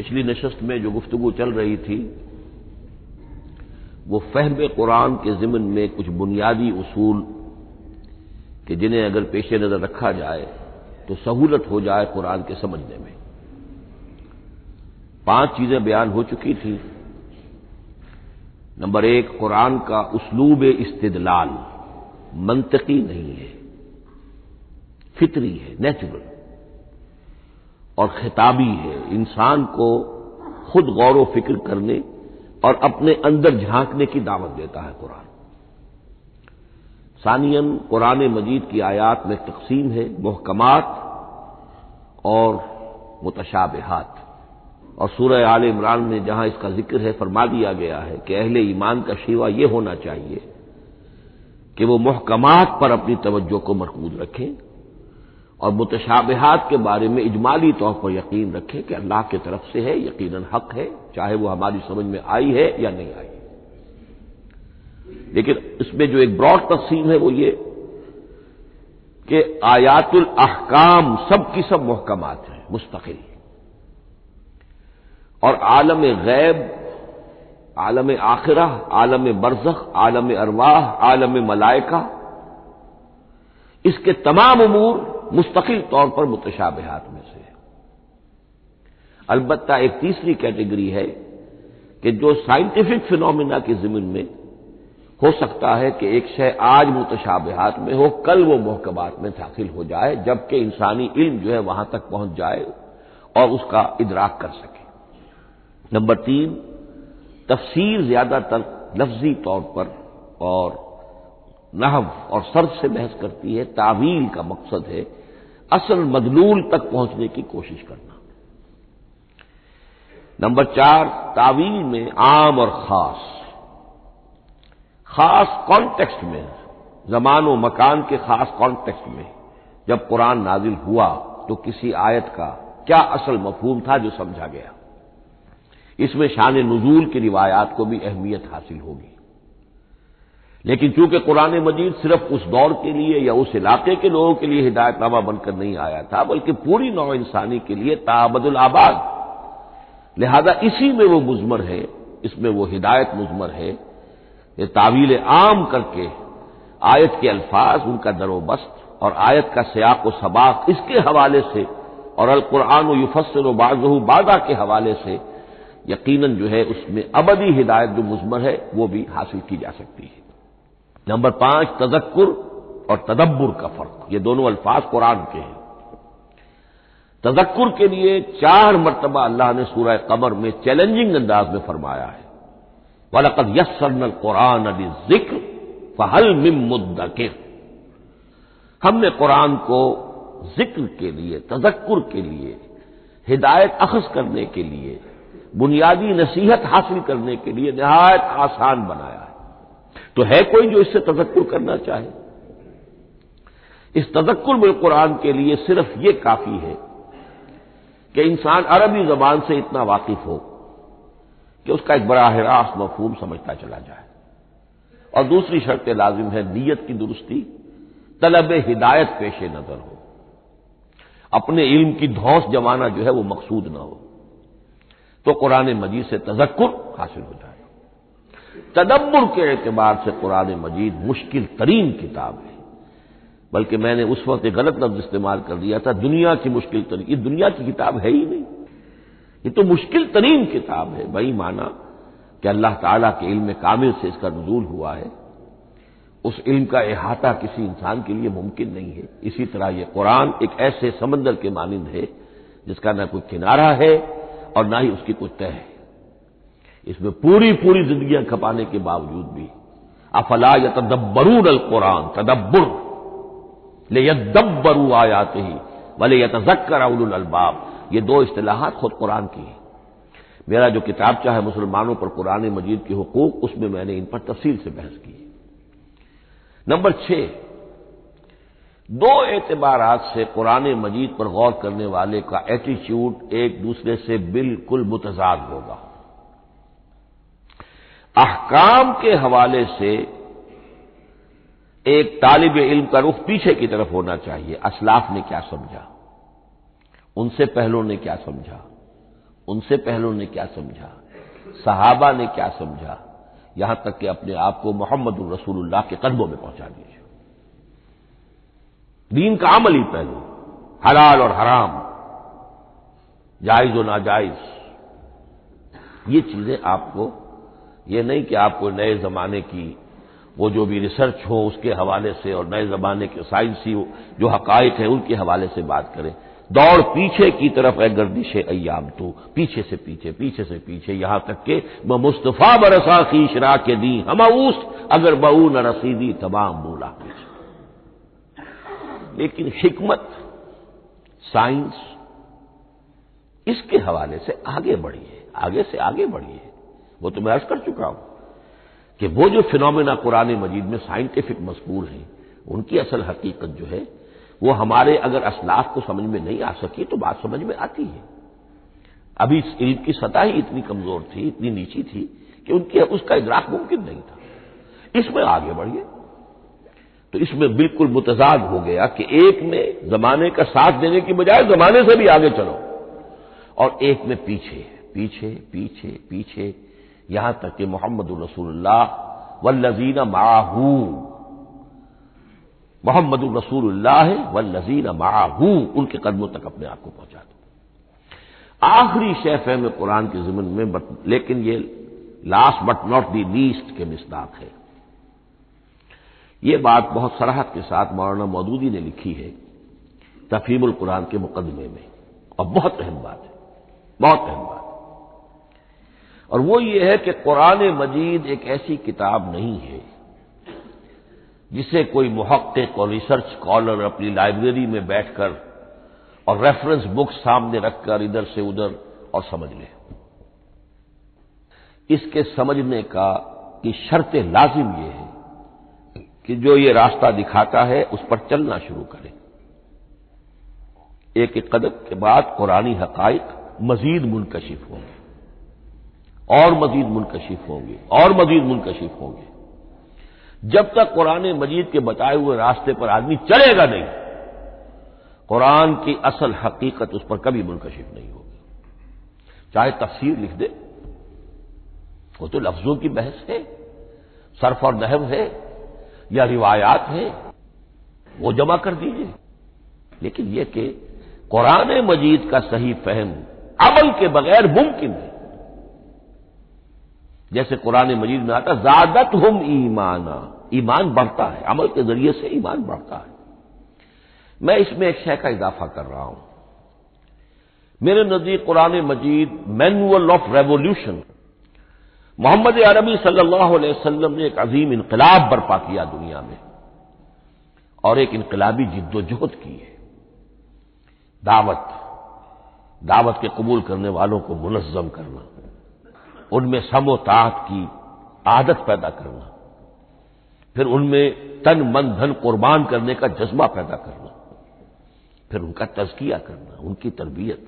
पिछली नशस्त में जो गुफ्तगु चल रही थी, वो फहम कुरान के ज़िमन में कुछ बुनियादी उसूल कि जिन्हें अगर पेश नज़र रखा जाए तो सहूलत हो जाए कुरान के समझने में। पाँच चीज़ें बयान हो चुकी थी। नंबर एक, कुरान का उसलूब इस्तदलाल, मंतकी नहीं है, फितरी है, नेचुरल। और खिताबी है। इंसान को खुद गौर व फ़िक्र करने और अपने अंदर झांकने की दावत देता है कुरान। सानियन, कुरान मजीद की आयात में तकसीम है, महकमात और मुतशाबहात। और सूरह आल इमरान में जहाँ इसका ज़िक्र है, फरमा दिया गया है कि अहले ईमान का शिवा यह होना चाहिए कि वो महकमात पर अपनी तवज्जो को मरकूज रखें। और मुतशाबहात के बारे में इजमाली तौर पर यकीन रखें कि अल्लाह की तरफ़ से है यकीन हक है, चाहे वो हमारी समझ में आई है या नहीं आई। लेकिन इसमें जो एक ब्रॉड तकसीम है वो ये कि आयातुल अहकाम सब की सब महकमात हैं, मुस्तकिल। और आलम गैब, आलम आखिरा, आलम बरजख, आलम अरवाह, आलम मलाइका, इसके तमाम अमूर मुस्तकिल तौर पर मुतशाबहात में से अलबत्ता एक तीसरी कैटेगरी है कि जो साइंटिफिक फिनोमिना के जिमन में हो सकता है कि एक शय आज मुतशाबहात में हो, कल वो महकबात में दाखिल हो जाए, जबकि इंसानी इल्म जो है वहाँ तक पहुँच जाए और उसका इदराक कर सके। नंबर तीन, तफसीर ज़्यादातर लफ्जी तौर पर और नहव और सर्द से बहस करती है, तावील का मकसद है असल मदलूल तक पहुँचने की कोशिश करना। नंबर चार, तावील में आम और खास। खास कॉन्टेक्स्ट में, जमान व मकान के खास कॉन्टेक्स्ट में, जब कुरान नाजिल हुआ तो किसी आयत का क्या असल मफहूम था जो समझा गया? इसमें शान नजूल की रिवायात को भी अहमियत हासिल होगी। लेकिन चूँकि कुरान मजीद सिर्फ़ उस दौर के लिए या उस इलाके के लोगों के लिए हिदायतनामा बनकर नहीं आया था, बल्कि पूरी नौ इंसानी के लिए ताबदुल आबाद। लिहाजा इसी में वो मुजमर है, इसमें वो हिदायत मुजमर है। ये तावील आम करके आयत के अल्फाज, उनका दरोबस्त और आयत का सयाक व सबाक इसके हवाले से और अल कुरान युफसर बाजहू बादा के हवाले से यकीनन जो है उसमें अबदी हिदायत जो मुजमर है, वो भी हासिल की जा सकती है। नंबर पाँच, तजक्कुर और तदब्बर का फ़र्क। ये दोनों अल्फाज कुरान के हैं। तजक्कुर के लिए चार मरतबा अल्लाह ने सूरह कमर में चैलेंजिंग अंदाज में फरमाया है। वलकद यसन कुरान अली ज़िक्र फहल मिम मुद्दकिर। हमने कुरान को ज़िक्र के लिए, तजक्कुर के लिए, हिदायत अखज करने के लिए, बुनियादी नसीहत हासिल करने के लिए, नहायत आसान बनाया है। तो है कोई जो इससे तजक्कुर करना चाहे। इस तजक्कुर में कुरान के लिए सिर्फ़ ये काफ़ी है कि इंसान अरबी जबान से इतना वाकिफ हो कि उसका एक बड़ा रास्त मफहूम समझता चला जाए। और दूसरी शर्त लाजिम है, नीयत की दुरुस्ती, तलब हिदायत पेश नज़र हो। अपने इल्म की धौस जमाना जो है वो मकसूद ना हो। तो कुरान मजीद से तजक्कुर हासिल हो जाए। तदब्बर के एतबार से कुरान मजीद मुश्किल तरीन किताब है। बल्कि मैंने उस वक्त एक गलत लफ्ज इस्तेमाल कर दिया था, दुनिया की मुश्किल तरीन। ये दुनिया की किताब है ही नहीं। ये तो मुश्किल तरीन किताब है। वही माना कि अल्लाह ताला के इल्म कामिल से इसका नजूल हुआ है। उस इल्म का अहाता किसी इंसान के लिए मुमकिन नहीं है। इसी तरह यह कुरान एक ऐसे समंदर के मानंद है, जिसका न कोई किनारा है और ना ही उसकी कोई तय है। इसमें पूरी पूरी जिंदगियाँ खपाने के बावजूद भी, अफला या तदब्बरून अल कुरान तदब्बुर ले यदब्बरू आयात ही भले यतजक्कर उल अलबाब। ये दो असलाहत खुद कुरान की है। मेरा जो किताब चाहे मुसलमानों पर कुरान मजीद के हकूक, उसमें मैंने इन पर तफसील से बहस की नंबर छह, दो एतबार से कुरान मजीद पर गौर करने वाले का एटीट्यूड एक दूसरे से बिल्कुल मुतजाद होगा। अहकाम के हवाले से एक तालिब इल्म का रुख पीछे की तरफ़ होना चाहिए। असलाफ ने क्या समझा? उनसे पहलों ने क्या समझा? उनसे पहलों ने क्या समझा? सहाबा ने क्या समझा? यहाँ तक कि अपने आप को मोहम्मद रसूलुल्लाह के कदमों में पहुँचा दीजिए। दीन का अमली पहलू, हलाल और हराम, जायज़ और नाजायज। ये चीज़ें आपको ये नहीं कि आपको नए जमाने की, वो जो भी रिसर्च हो उसके हवाले से और नए जमाने के साइंसी जो हकायक है उनके हवाले से बात करें। दौड़ पीछे की तरफ़ है गर्दिश अयाम तो पीछे से पीछे पीछे से पीछे, यहाँ तक के ब मुस्तफ़ा बरसा की शरा के दी हम उस अगर बऊ न रसीदी तमाम बोला लेकिन हिकमत साइंस इसके हवाले से आगे बढ़िए आगे से आगे बढ़िए वो तो मैं अर्ज़ कर चुका हूँ कि वो जो फिनोमिना कुरान मजीद में साइंटिफिक मजबूर हैं, उनकी असल हकीकत जो है, वो हमारे अगर असलाफ को समझ में नहीं आ सकी तो बात समझ में आती है। अभी इस इल्म की सतह ही इतनी कमज़ोर थी, इतनी नीची थी कि उनकी, उसका इदराक मुमकिन नहीं था। इसमें आगे बढ़िए। तो इसमें बिल्कुल मुतजाद हो गया कि एक में जमाने का साथ देने की बजाय जमाने से भी आगे चलो। और एक में पीछे पीछे पीछे पीछे यहाँ तक कि मोहम्मद रसूलुल्लाह वल्लजीना माहू। मोहम्मद रसूलुल्लाह वल्लजीना माहू। उनके कदमों तक अपने आप को पहुँचा दो। आखिरी शेफ है में कुरान के जिमन में बट, लेकिन ये last but not the least के मिसदाक है। ये बात बहुत सराहत के साथ मौलाना मौदूदी ने लिखी है तफीमुल कुरान के मुकदमे में। और बहुत अहम बात है बहुत अहम बात। और वो ये है कि कुरान मजीद एक ऐसी किताब नहीं है, जिसे कोई मुहक्क और रिसर्च स्कॉलर अपनी लाइब्रेरी में बैठकर और रेफरेंस बुक सामने रखकर इधर से उधर और समझ ले। इसके समझने का की शर्त लाजिम यह है कि जो ये रास्ता दिखाता है उस पर चलना शुरू करें। एक एक कदम के बाद कुरानी हकाइक मजीद मुनकशिफ होंगे। और मजीद मुनकशिफ होंगे, और मजीद मुनकशिफ होंगे। जब तक कुरान मजीद के बताए हुए रास्ते पर आदमी चलेगा नहीं, कुरान की असल हकीकत उस पर कभी मुनकशिफ नहीं होगी। चाहे तफसीर लिख दे, वो तो लफ्जों की बहस है, सरफ और नहब है, या रिवायात है, वो जमा कर दीजिए। लेकिन यह कि कुरान मजीद का सही फहम अमल के बगैर मुमकिन है। जैसे कुरान मजीद में आता ज्यादत हम ईमाना। ईमान बढ़ता है, अमल के ज़रिए से ईमान बढ़ता है। मैं इसमें एक शय का इजाफा कर रहा हूँ। मेरे नज़दीक Quran Majeed manual of revolution. Muhammad अरबी सल्लल्लाहु अलैहि वसल्लम ने एक अजीम इनकलाब बर्पा किया दुनिया में और एक इनकलाबी जिद्दोजहद की है। दावत दावत के कबूल करने वालों को मुनजम करना। उनमें समोतात की आदत पैदा करना, फिर उनमें तन मन धन कुर्बान करने का जज्बा पैदा करना, फिर उनका तजकिया करना, उनकी तरबियत।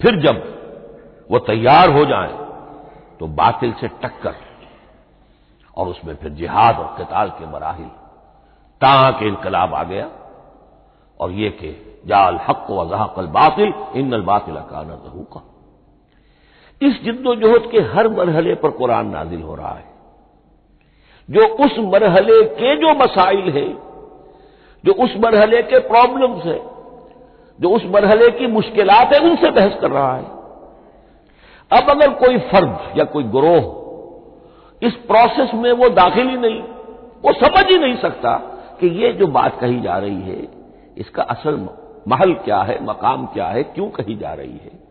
फिर जब वो तैयार हो जाए तो बातिल से टक्कर और उसमें फिर जिहाद और कताल के मराहल। ता के इनकलाब आ गया और ये कि जाल हक व जहाकल बातिल इन बातिल का न का इस जिद्दोजहद के हर मरहले पर कुरान नाजिल हो रहा है। जो उस मरहले के जो मसाइल हैं, जो उस मरहले के प्रॉब्लम्स हैं, जो उस मरहले की मुश्किलात है, उनसे बहस कर रहा है। अब अगर कोई फर्द या कोई ग्रोह इस प्रोसेस में वो दाखिल ही नहीं, वो समझ ही नहीं सकता कि ये जो बात कही जा रही है, इसका असल महल क्या है, मकाम क्या है, क्यों कही जा रही है।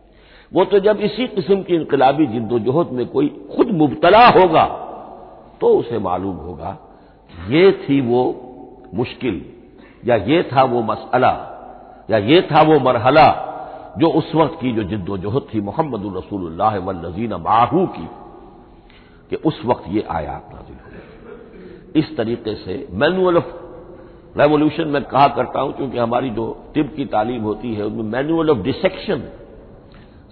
वो तो जब इसी किस्म की इनकलाबी जिद्दोजहद में कोई खुद मुबतला होगा तो उसे मालूम होगा ये थी वो मुश्किल, या ये था वो मसला या ये था वो मरहला जो उस वक्त की जो जिद्दोजहद थी मोहम्मद रसूलुल्लाह वल्लजीन माहू की, कि उस वक्त ये आयात नाजिल हो इस तरीके से मैनुअल ऑफ़ रेवोल्यूशन में कहा करता हूँ, क्योंकि हमारी जो टिब की तालीम होती है, उनमें मैनुअल ऑफ़ डिसेक्शन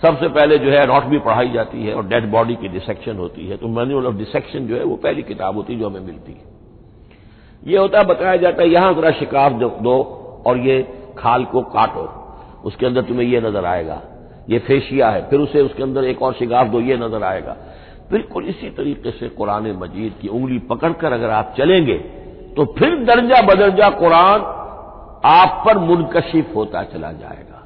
सबसे पहले जो है एनॉटमी पढ़ाई जाती है और डेड बॉडी की डिसेक्शन होती है। तो मैनुअल ऑफ़ डिसेक्शन जो है वो पहली किताब होती है जो हमें मिलती है। ये होता है, बताया जाता है, यहाँ जरा शिकाफ दो और ये खाल को काटो। उसके अंदर तुम्हें ये नज़र आएगा। ये फेशिया है, फिर उसे उसके अंदर एक और शिकाफ दो, ये नज़र आएगा। बिल्कुल इसी तरीके से कुरान मजीद की उंगली पकड़कर अगर आप चलेंगे तो फिर दर्जा बदर्जा कुरान आप पर मुनकशिफ होता चला जाएगा।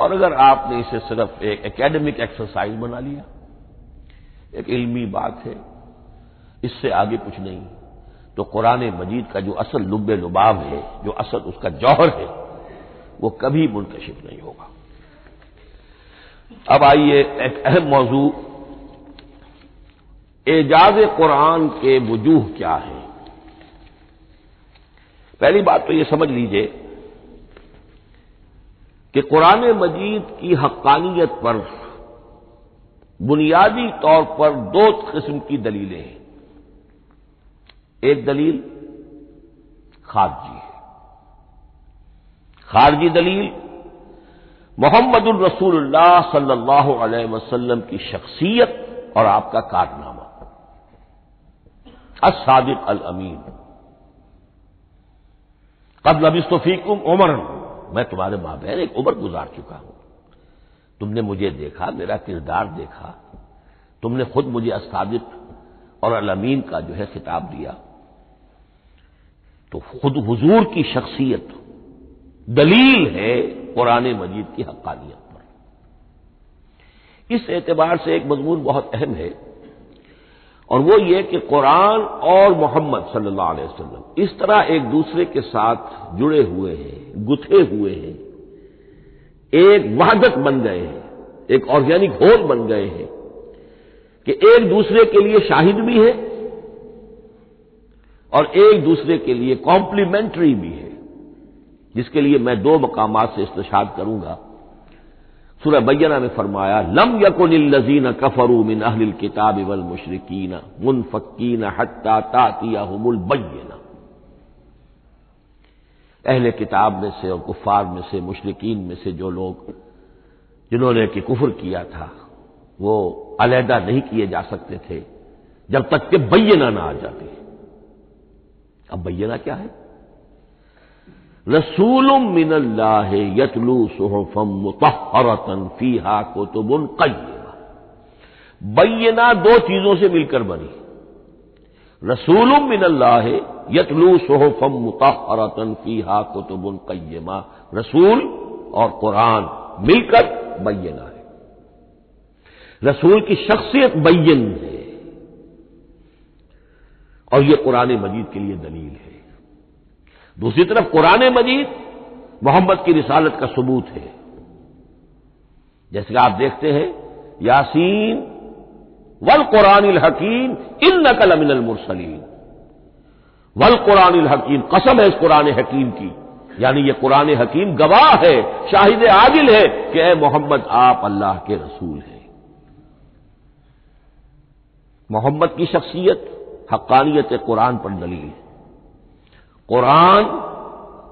और अगर आपने इसे सिर्फ़ एक एकेडमिक एक्सरसाइज बना लिया, एक इल्मी बात है, इससे आगे कुछ नहीं। तो कुरान मजीद का जो असल लुब लुबाब है, जो असल उसका जौहर है, वो कभी मुंतशिफ नहीं होगा। अब आइए एक अहम मौजू। एजाज कुरान के वजूह क्या है? पहली बात तो ये समझ लीजिए कि कुरान मजीद की हक्कानियत पर बुनियादी तौर पर दो किस्म की दलीलें हैं। एक दलील खारजी है। खारजी दलील मोहम्मद रसूलुल्लाह सल्लल्लाहु अलैहि वसल्लम की शख्सियत और आपका कारनामा। असादिक अल अमीन कब लबिस्तफीकुम उमर मैं तुम्हारे माँ बहन एक उम्र गुजार चुका हूँ। तुमने मुझे देखा, मेरा किरदार देखा, तुमने खुद मुझे असादिक और अलमीन का जो है खिताब दिया। तो खुद हुजूर की शख्सियत दलील है कुरान मजीद की हक्कानियत पर। इस एतबार से एक मजमून बहुत अहम है। और वो ये कि कुरान और मोहम्मद सल्लल्लाहु अलैहि वसल्लम इस तरह एक दूसरे के साथ जुड़े हुए हैं, गुथे हुए हैं, एक वहादत बन गए हैं, एक ऑर्गेनिक होल बन गए हैं, कि एक दूसरे के लिए शाहिद भी है और एक दूसरे के लिए कॉम्प्लीमेंट्री भी है, जिसके लिए मैं दो मकाम से इस्तेशाद करूँगा। सुरह बैना में फरमाया, लम यकुन कफरू मिन अहल किताब वल मुशरकीन मुनफकीन हत्ता तातियाहुमुल बैना अहले किताब में से और कुफार में से, मुशरकिन में से जो लोग, जिन्होंने कि कुफर किया था, वो अलहदा नहीं किए जा सकते थे, जब तक के बैना ना आ जाते। अब बैना क्या है? रसूल मिनल्लाह यतलू सुहफम मुतहरतन फीहा कुतुबुन कैयमा बैना दो चीज़ों से मिलकर बनी। रसूल मिनल्लाह यतलू सुहफम मुतहरतन फीहा कुतुबुन कैयमा रसूल और कुरान मिलकर बैना है। रसूल की शख्सियत बैन है। और यह कुरान मजीद के लिए दलील है। दूसरी तरफ़ कुरान मजीद मोहम्मद की रिसालत का सबूत है। जैसे आप देखते हैं, यासीन वल कुरान हकीम इन नकल अमिन मुरसलीन। वल कुरान हकीम, कसम है इस कुरान हकीम की। यानी यह कुरान हकीम गवाह है, शाहिद आदिल है कि ए मोहम्मद, आप अल्लाह के रसूल हैं। मोहम्मद की शख्सियत, हक्कानियत कुरान पर दलील है। कुरान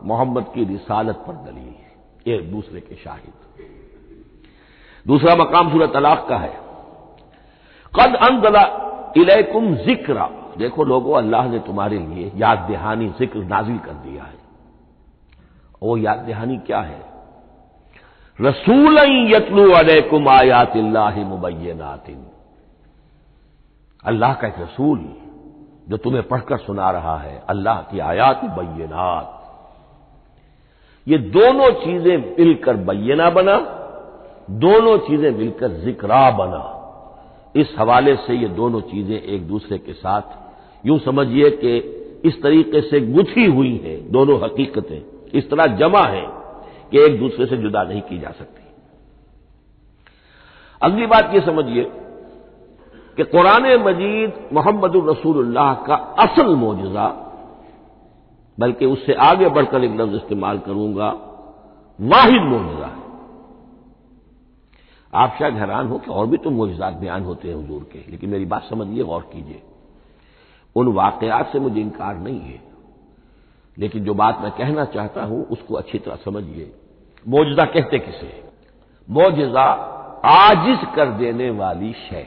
मोहम्मद की रिसालत पर दलील है, एक दूसरे के शाहिद। दूसरा मकाम सूरत तलाक का है। कद अनदला इलेकुम जिक्रा, देखो लोगों, अल्लाह ने तुम्हारे लिए याद दहानी ज़िक्र नाजिल कर दिया है। वो याद दहानी क्या है? रसूल यतलू अलैकुम आयात मुबैनातिन अल्लाह का एक रसूल जो तुम्हें पढ़कर सुना रहा है, अल्लाह की आयात बैनात ये दोनों चीज़ें मिलकर बैना बना, दोनों चीज़ें मिलकर जिक्रा बना। इस हवाले से ये दोनों चीज़ें एक दूसरे के साथ, यूँ समझिए कि इस तरीके से गुथी हुई हैं दोनों हकीकतें। इस तरह जमा है कि एक दूसरे से जुदा नहीं की जा सकती। अगली बात यह समझिए कि कुरान मजीद मोहम्मद रसूलुल्लाह का असल मोजा बल्कि उससे आगे बढ़कर एक लफ्ज इस्तेमाल करूँगा, वाहिद मोजा है। आप शायद हैरान हो कि और भी तो मोजात बयान होते हैं हजूर के, लेकिन मेरी बात समझिए, गौर कीजिए। उन वाकयात से मुझे इनकार नहीं है, लेकिन जो बात मैं कहना चाहता हूँ, उसको अच्छी तरह समझिए। मोजा कहते किसे? मोजा आजिज कर देने वाली शय।